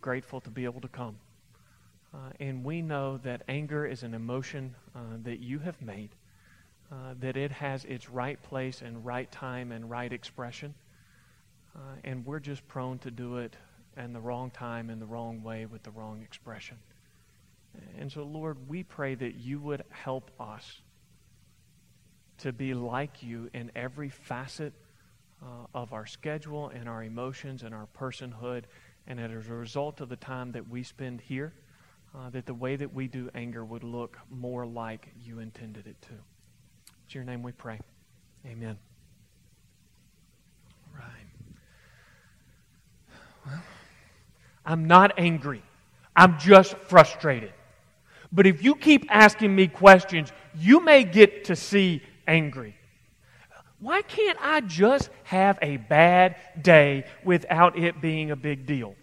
Grateful to be able to come. Uh, and we know that anger is an emotion uh, that you have made, uh, that it has its right place and right time and right expression. Uh, and we're just prone to do it in the wrong time, in the wrong way, with the wrong expression. And so, Lord, we pray that you would help us to be like you in every facet uh, of our schedule and our emotions and our personhood. And as a result of the time that we spend here, uh, that the way that we do anger would look more like you intended it to. It's your name we pray. Amen. All right. Well, I'm not angry. I'm just frustrated. But if you keep asking me questions, you may get to see angry. Why can't I just have a bad day without it being a big deal?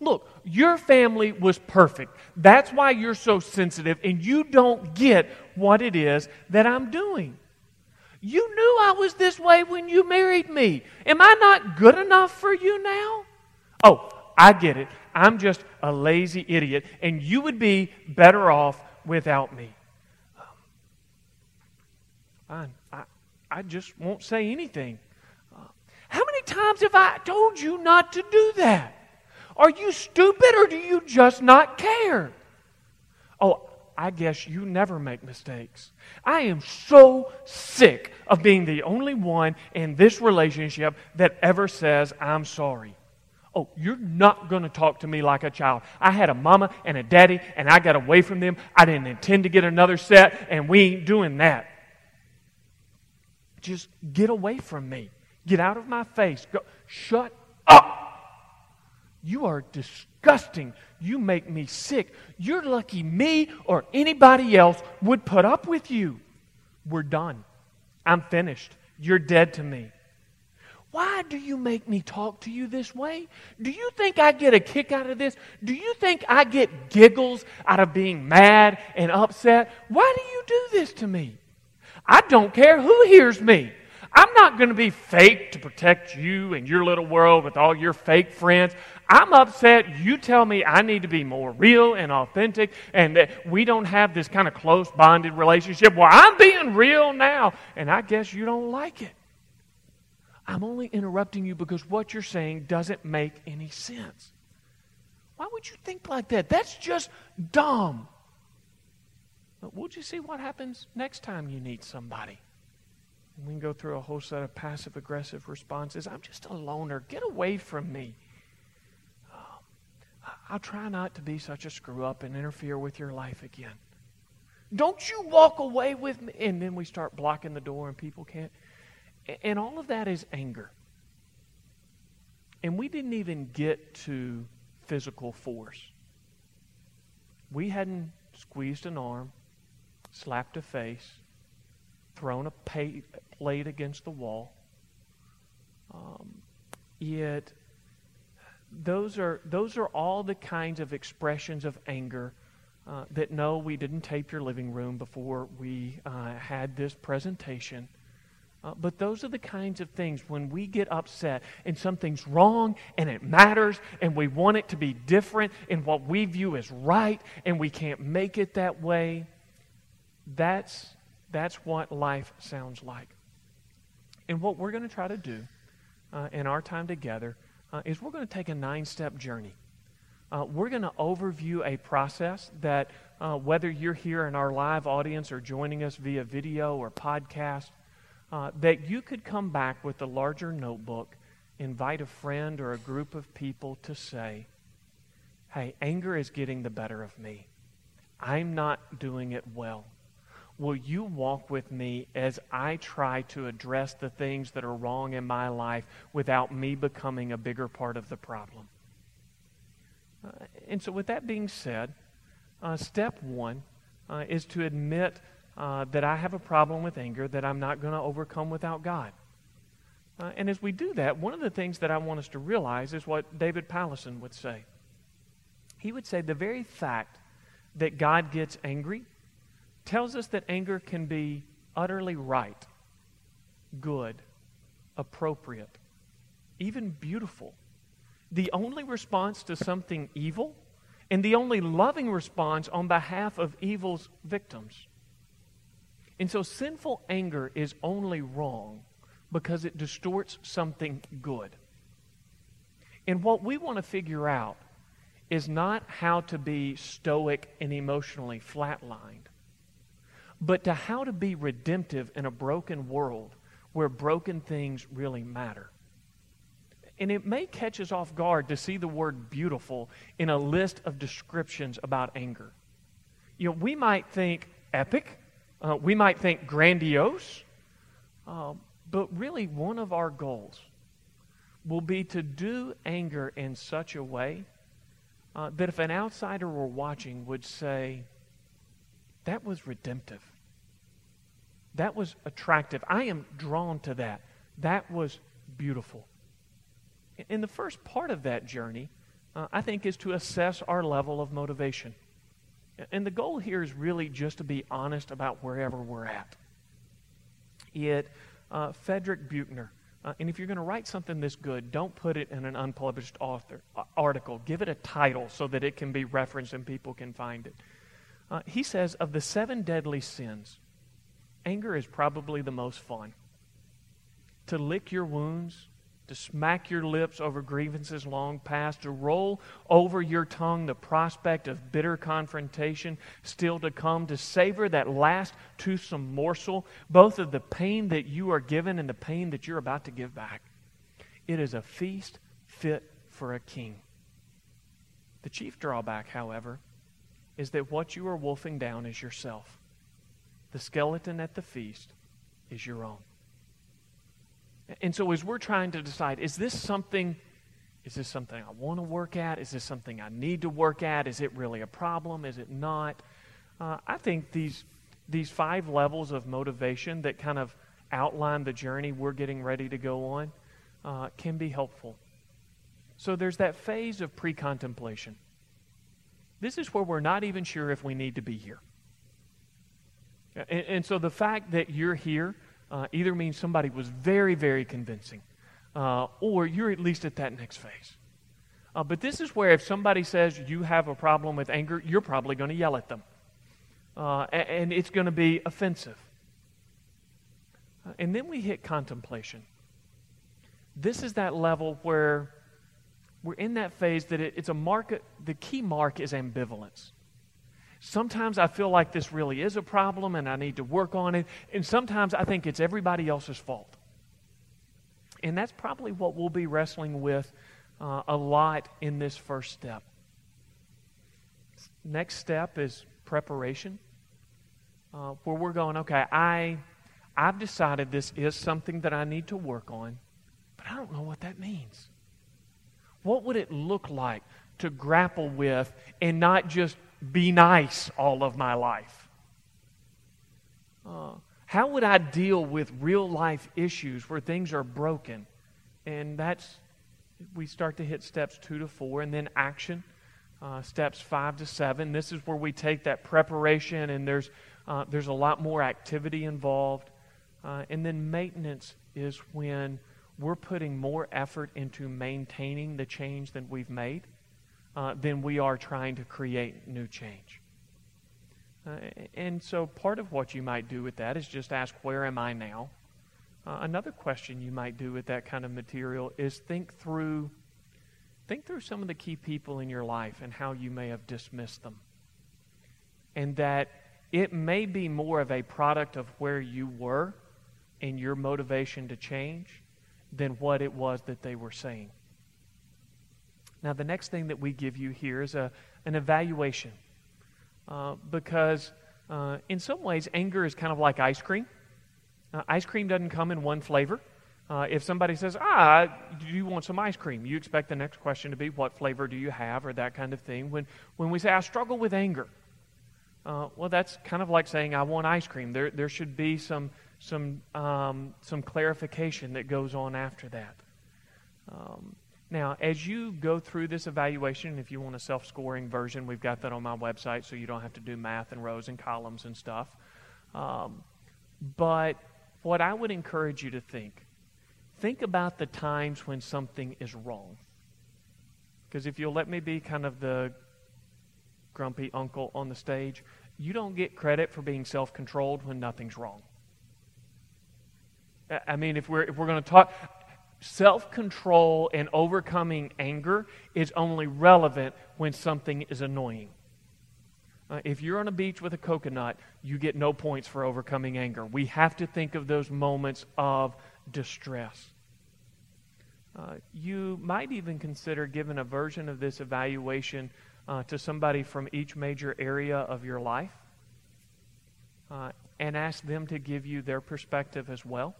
Look, your family was perfect. That's why you're so sensitive, and you don't get what it is that I'm doing. You knew I was this way when you married me. Am I not good enough for you now? Oh, I get it. I'm just a lazy idiot, and you would be better off without me. Um, fine. I, just won't say anything. Uh, how many times have I told you not to do that? Are you stupid or do you just not care? Oh, I guess you never make mistakes. I am so sick of being the only one in this relationship that ever says, I'm sorry. Oh, you're not going to talk to me like a child. I had a mama and a daddy, and I got away from them. I didn't intend to get another set, and we ain't doing that. Just get away from me. Get out of my face. Go, shut up. You are disgusting. You make me sick. You're lucky me or anybody else would put up with you. We're done. I'm finished. You're dead to me. Why do you make me talk to you this way? Do you think I get a kick out of this? Do you think I get giggles out of being mad and upset? Why do you do this to me? I don't care who hears me. I'm not going to be fake to protect you and your little world with all your fake friends. I'm upset. You tell me I need to be more real and authentic and that we don't have this kind of close bonded relationship. Well, I'm being real now, and I guess you don't like it. I'm only interrupting you because what you're saying doesn't make any sense. Why would you think like that? That's just dumb. But we'll just see what happens next time you need somebody. And we can go through a whole set of passive aggressive responses. I'm just a loner. Get away from me. Uh, I'll try not to be such a screw up and interfere with your life again. Don't you walk away with me. And then we start blocking the door and people can't. And all of that is anger. And we didn't even get to physical force. We hadn't squeezed an arm slapped a face, thrown a plate against the wall. Um, yet, those are, those are all the kinds of expressions of anger uh, that no, we didn't tape your living room before we uh, had this presentation. Uh, but those are the kinds of things when we get upset and something's wrong and it matters and we want it to be different in what we view as right and we can't make it that way. That's, that's what life sounds like. And what we're going to try to do uh, in our time together uh, is we're going to take a nine step journey. Uh, we're going to overview a process that, uh, whether you're here in our live audience or joining us via video or podcast, uh, that you could come back with a larger notebook, invite a friend or a group of people to say, hey, anger is getting the better of me. I'm not doing it well. Will you walk with me as I try to address the things that are wrong in my life without me becoming a bigger part of the problem? Uh, and so, with that being said, uh, step one uh, is to admit uh, that I have a problem with anger that I'm not going to overcome without God. Uh, and as we do that, one of the things that I want us to realize is what David Powlison would say. He would say the very fact that God gets angry tells us that anger can be utterly right, good, appropriate, even beautiful. The only response to something evil and the only loving response on behalf of evil's victims. And so sinful anger is only wrong because it distorts something good. And what we want to figure out is not how to be stoic and emotionally flatlined, but to how to be redemptive in a broken world where broken things really matter. And it may catch us off guard to see the word beautiful in a list of descriptions about anger. You know, we might think epic, uh, we might think grandiose, uh, but really one of our goals will be to do anger in such a way uh, that if an outsider were watching would say, that was redemptive. That was attractive. I am drawn to that. That was beautiful. And the first part of that journey, uh, I think, is to assess our level of motivation. And the goal here is really just to be honest about wherever we're at. It, uh, Frederick Buechner, uh, and if you're going to write something this good, don't put it in an unpublished author, uh, article. Give it a title so that it can be referenced and people can find it. Uh, he says, of the seven deadly sins, anger is probably the most fun. To lick your wounds, to smack your lips over grievances long past, to roll over your tongue the prospect of bitter confrontation still to come, to savor that last toothsome morsel, both of the pain that you are given and the pain that you're about to give back. It is a feast fit for a king. The chief drawback, however, is that what you are wolfing down is yourself. The skeleton at the feast is your own. And so as we're trying to decide, is this something is this something I want to work at? Is this something I need to work at? Is it really a problem? Is it not? Uh, I think these these five levels of motivation that kind of outline the journey we're getting ready to go on uh, can be helpful. So there's that phase of pre contemplation. This is where we're not even sure if we need to be here. And, and so the fact that you're here uh, either means somebody was very, very convincing, uh, or you're at least at that next phase. Uh, but this is where if somebody says you have a problem with anger, you're probably going to yell at them. Uh, and, and it's going to be offensive. Uh, and then we hit contemplation. This is that level where we're in that phase that it, it's a mark, the key mark is ambivalence. Sometimes I feel like this really is a problem and I need to work on it. And sometimes I think it's everybody else's fault. And that's probably what we'll be wrestling with uh, a lot in this first step. Next step is preparation, uh, where we're going, okay, I, I've decided this is something that I need to work on, but I don't know what that means. What would it look like to grapple with and not just be nice all of my life? Uh, how would I deal with real life issues where things are broken? And that's, we start to hit steps two to four, and then action, uh, steps five to seven. This is where we take that preparation, and there's, uh, there's a lot more activity involved. Uh, and then maintenance is when we're putting more effort into maintaining the change that we've made uh, than we are trying to create new change. Uh, and so part of what you might do with that is just ask, Where am I now? Uh, another question you might do with that kind of material is think through think through some of the key people in your life and how you may have dismissed them. And that it may be more of a product of where you were and your motivation to change than what it was that they were saying. Now, the next thing that we give you here is a, an evaluation. Uh, because Uh, in some ways, anger is kind of like ice cream. Uh, ice cream doesn't come in one flavor. Uh, if somebody says, ah, do you want some ice cream? You expect the next question to be, what flavor do you have, or that kind of thing. When, when we say, I struggle with anger, uh, well, that's kind of like saying, I want ice cream. There, there should be some, some, um, some clarification that goes on after that. Um, now, as you go through this evaluation, if you want a self scoring version, we've got that on my website so you don't have to do math and rows and columns and stuff. Um, but what I would encourage you to think think about the times when something is wrong. Because if you'll let me be kind of the grumpy uncle on the stage, you don't get credit for being self controlled when nothing's wrong. I mean, if we're, if we're going to talk, self control and overcoming anger is only relevant when something is annoying. Uh, if you're on a beach with a coconut, you get no points for overcoming anger. We have to think of those moments of distress. Uh, you might even consider giving a version of this evaluation uh, to somebody from each major area of your life uh, and ask them to give you their perspective as well.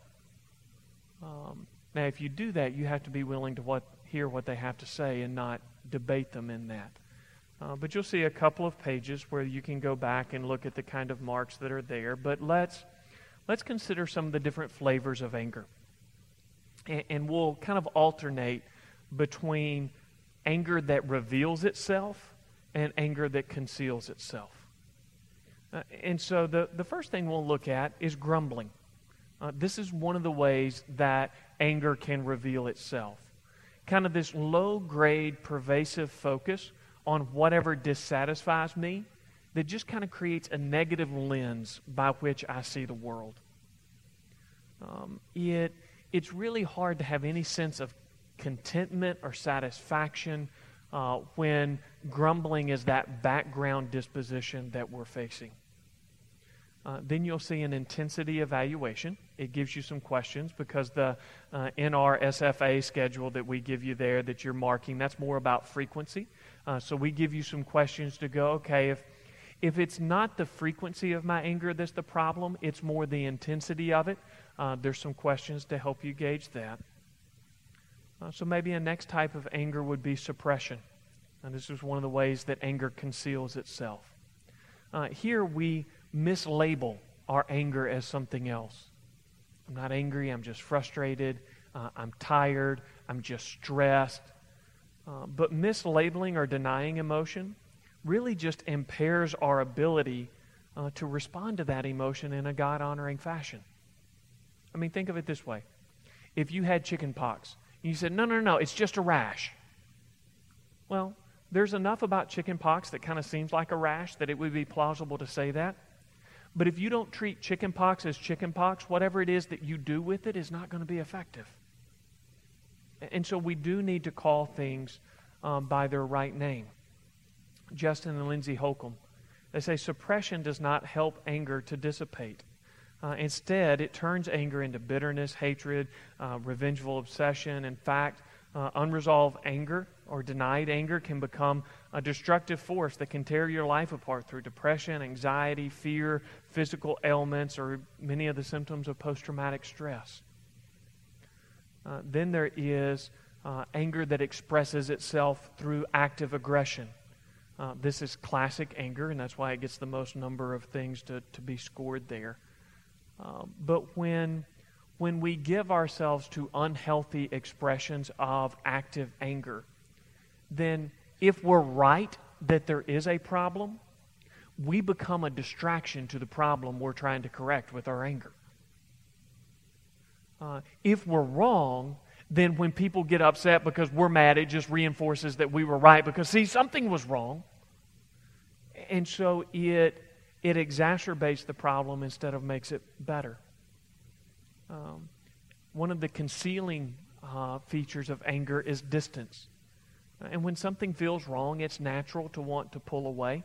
Um, now, if you do that, you have to be willing to what, hear what they have to say and not debate them in that. Uh, but you'll see a couple of pages where you can go back and look at the kind of marks that are there. But let's, let's consider some of the different flavors of anger. And, and we'll kind of alternate between anger that reveals itself and anger that conceals itself. Uh, and so the, the first thing we'll look at is grumbling. Uh, this is one of the ways that anger can reveal itself. Kind of this low grade, pervasive focus on whatever dissatisfies me that just kind of creates a negative lens by which I see the world. Um, it, it's really hard to have any sense of contentment or satisfaction uh, when grumbling is that background disposition that we're facing. Uh, then you'll see an intensity evaluation. It gives you some questions because the uh, SFA schedule that we give you there that you're marking, that's more about frequency. Uh, so we give you some questions to go, okay, if, if it's not the frequency of my anger that's the problem, it's more the intensity of it, uh, there's some questions to help you gauge that. Uh, so maybe a next type of anger would be suppression. And this is one of the ways that anger conceals itself. Uh, here we mislabel our anger as something else. I'm not angry, I'm just frustrated, uh, I'm tired, I'm just stressed. Uh, but mislabeling or denying emotion really just impairs our ability uh, to respond to that emotion in a God honoring fashion. I mean, think of it this way if you had chicken pox, you said, no, no, no, it's just a rash. Well, there's enough about chicken pox that kind of seems like a rash that it would be plausible to say that. But if you don't treat chicken pox as chicken pox, whatever it is that you do with it is not going to be effective. And so we do need to call things um, by their right name. Justin and Lindsay Holcomb, they say suppression does not help anger to dissipate. Uh, instead, it turns anger into bitterness, hatred, uh, revengeful obsession. In fact, uh, unresolved anger or denied anger can become a destructive force that can tear your life apart through depression, anxiety, fear, physical ailments, or many of the symptoms of post traumatic stress. Uh, then there is uh, anger that expresses itself through active aggression. Uh, this is classic anger, and that's why it gets the most number of things to, to be scored there. Uh, but when, when we give ourselves to unhealthy expressions of active anger, then if we're right that there is a problem, we become a distraction to the problem we're trying to correct with our anger. Uh, if we're wrong, then when people get upset because we're mad, it just reinforces that we were right because, see, something was wrong. And so it, it exacerbates the problem instead of makes it better. Um, one of the concealing uh, features of anger is distance. And when something feels wrong, it's natural to want to pull away.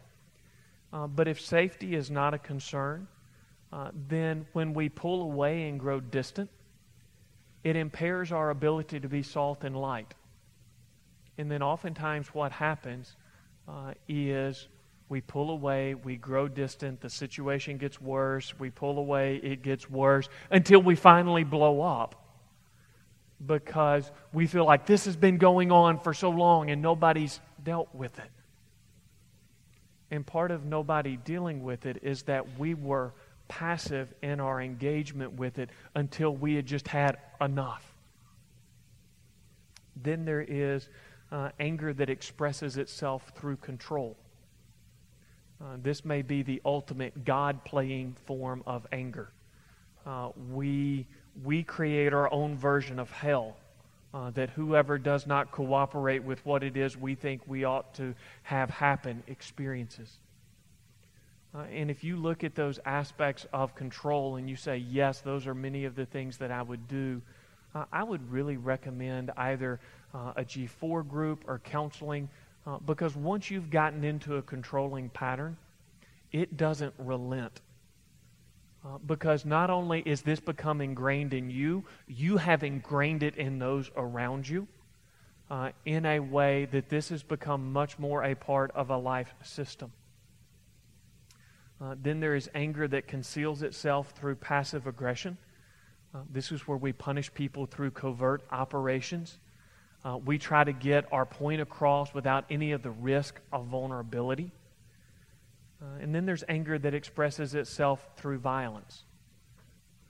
Uh, but if safety is not a concern, uh, then when we pull away and grow distant, it impairs our ability to be salt and light. And then oftentimes what happens uh, is we pull away, we grow distant, the situation gets worse, we pull away, it gets worse, until we finally blow up because we feel like this has been going on for so long and nobody's dealt with it. And part of nobody dealing with it is that we were passive in our engagement with it until we had just had enough. Then there is uh, anger that expresses itself through control. Uh, this may be the ultimate God playing form of anger. Uh, we, we create our own version of hell. Uh, that whoever does not cooperate with what it is we think we ought to have happen experiences. Uh, and if you look at those aspects of control and you say, yes, those are many of the things that I would do, uh, I would really recommend either uh, a G4 group or counseling uh, because once you've gotten into a controlling pattern, it doesn't relent. Uh, because not only is this become ingrained in you, you have ingrained it in those around you uh, in a way that this has become much more a part of a life system. Uh, then there is anger that conceals itself through passive aggression. Uh, this is where we punish people through covert operations. Uh, we try to get our point across without any of the risk of vulnerability. Uh, and then there's anger that expresses itself through violence.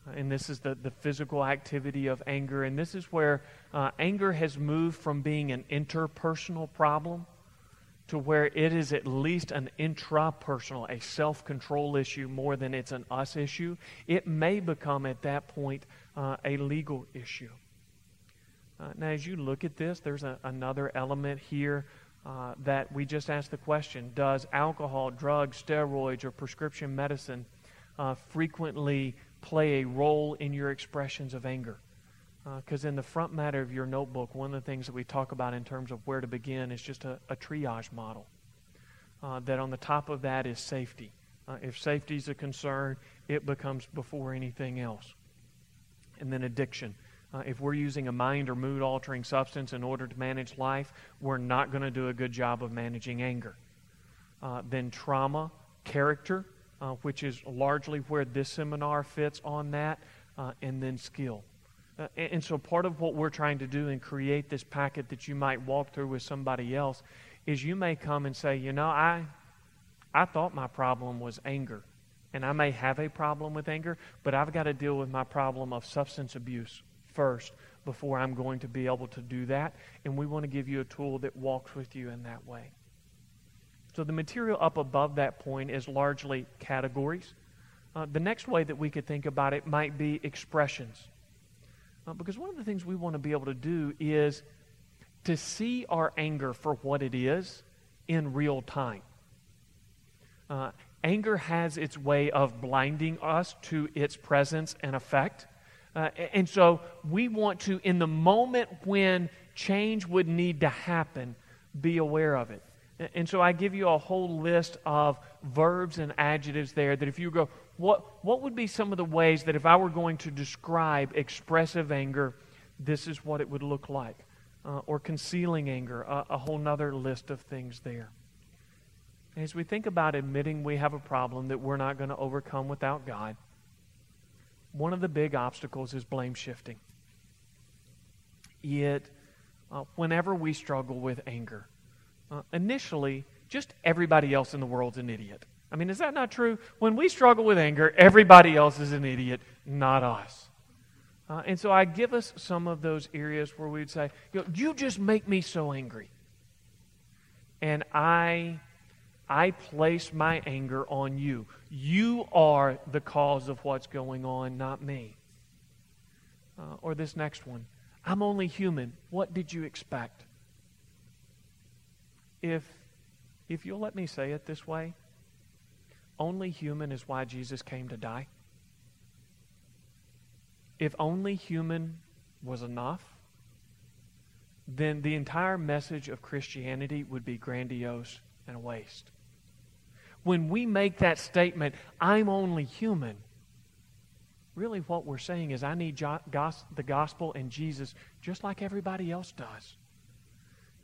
Uh, and this is the, the physical activity of anger. And this is where uh, anger has moved from being an interpersonal problem to where it is at least an intrapersonal, a self control issue more than it's an us issue. It may become at that point uh, a legal issue. Uh, now, as you look at this, there's a, another element here uh, that we just asked the question Does alcohol, drugs, steroids, or prescription medicine uh, frequently play a role in your expressions of anger? Because uh, in the front matter of your notebook, one of the things that we talk about in terms of where to begin is just a, a triage model. Uh, that on the top of that is safety. Uh, if safety is a concern, it becomes before anything else. And then addiction. Uh, if we're using a mind or mood altering substance in order to manage life, we're not going to do a good job of managing anger. Uh, then trauma, character, uh, which is largely where this seminar fits on that, uh, and then skill. Uh, and, and so part of what we're trying to do and create this packet that you might walk through with somebody else is you may come and say, you know, I, I thought my problem was anger. And I may have a problem with anger, but I've got to deal with my problem of substance abuse first before I'm going to be able to do that. And we want to give you a tool that walks with you in that way. So the material up above that point is largely categories. Uh, the next way that we could think about it might be expressions. Uh, because one of the things we want to be able to do is to see our anger for what it is in real time. Uh, anger has its way of blinding us to its presence and effect. Uh, and so we want to, in the moment when change would need to happen, be aware of it. And so I give you a whole list of verbs and adjectives there that if you go, what, what would be some of the ways that if I were going to describe expressive anger, this is what it would look like? Uh, or concealing anger, a, a whole other list of things there. As we think about admitting we have a problem that we're not going to overcome without God, one of the big obstacles is blame shifting. Yet, uh, whenever we struggle with anger, uh, initially, just everybody else in the world's an idiot. I mean, is that not true? When we struggle with anger, everybody else is an idiot, not us. Uh, and so I give us some of those areas where we'd say, you, know, you just make me so angry. And I I place my anger on you. You are the cause of what's going on, not me. Uh, or this next one I'm only human. What did you expect? If, if you'll let me say it this way, only human is why Jesus came to die. If only human was enough, then the entire message of Christianity would be grandiose and a waste. When we make that statement, I'm only human, really what we're saying is I need the gospel and Jesus just like everybody else does.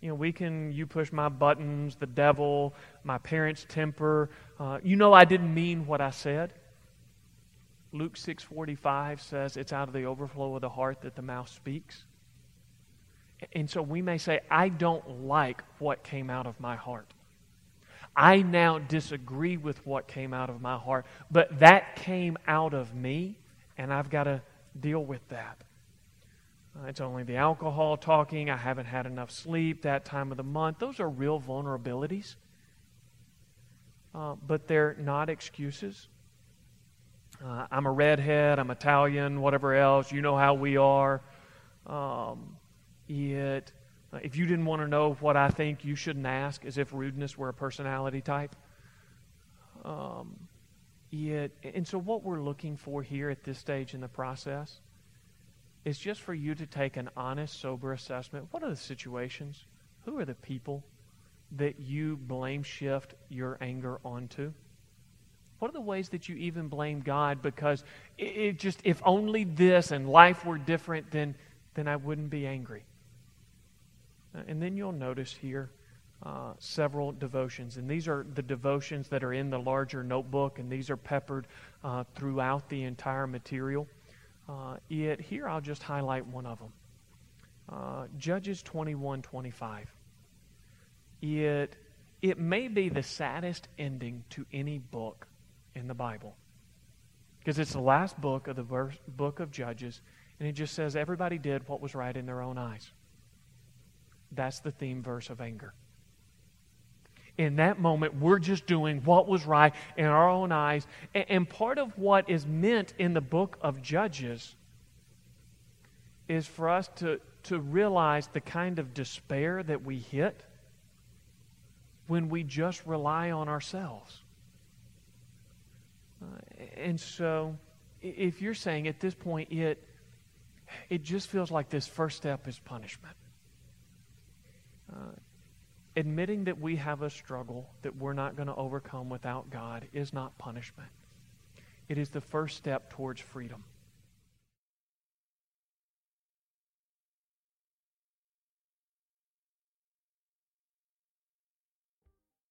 You know, we can, you push my buttons, the devil, my parents' temper. Uh, you know I didn't mean what I said. Luke 6:45 says it's out of the overflow of the heart that the mouth speaks. And so we may say I don't like what came out of my heart. I now disagree with what came out of my heart, but that came out of me and I've got to deal with that. Uh, it's only the alcohol talking. I haven't had enough sleep that time of the month. Those are real vulnerabilities. Uh, but they're not excuses. Uh, I'm a redhead, I'm Italian, whatever else. You know how we are. Um, it, if you didn't want to know what I think, you shouldn't ask, as if rudeness were a personality type. Um, it, and so, what we're looking for here at this stage in the process is just for you to take an honest, sober assessment. What are the situations? Who are the people that you blame shift your anger onto? What are the ways that you even blame God because it, it just, if only this and life were different, then, then I wouldn't be angry? And then you'll notice here uh, several devotions. And these are the devotions that are in the larger notebook, and these are peppered uh, throughout the entire material. Uh, yet here I'll just highlight one of them. Uh, Judges 21 25. It, it may be the saddest ending to any book in the Bible because it's the last book of the verse, book of Judges, and it just says everybody did what was right in their own eyes. That's the theme verse of anger. In that moment, we're just doing what was right in our own eyes. And part of what is meant in the book of Judges is for us to, to realize the kind of despair that we hit when we just rely on ourselves. Uh, and so, if you're saying at this point it, it just feels like this first step is punishment. Uh, admitting that we have a struggle that we're not going to overcome without God is not punishment. It is the first step towards freedom.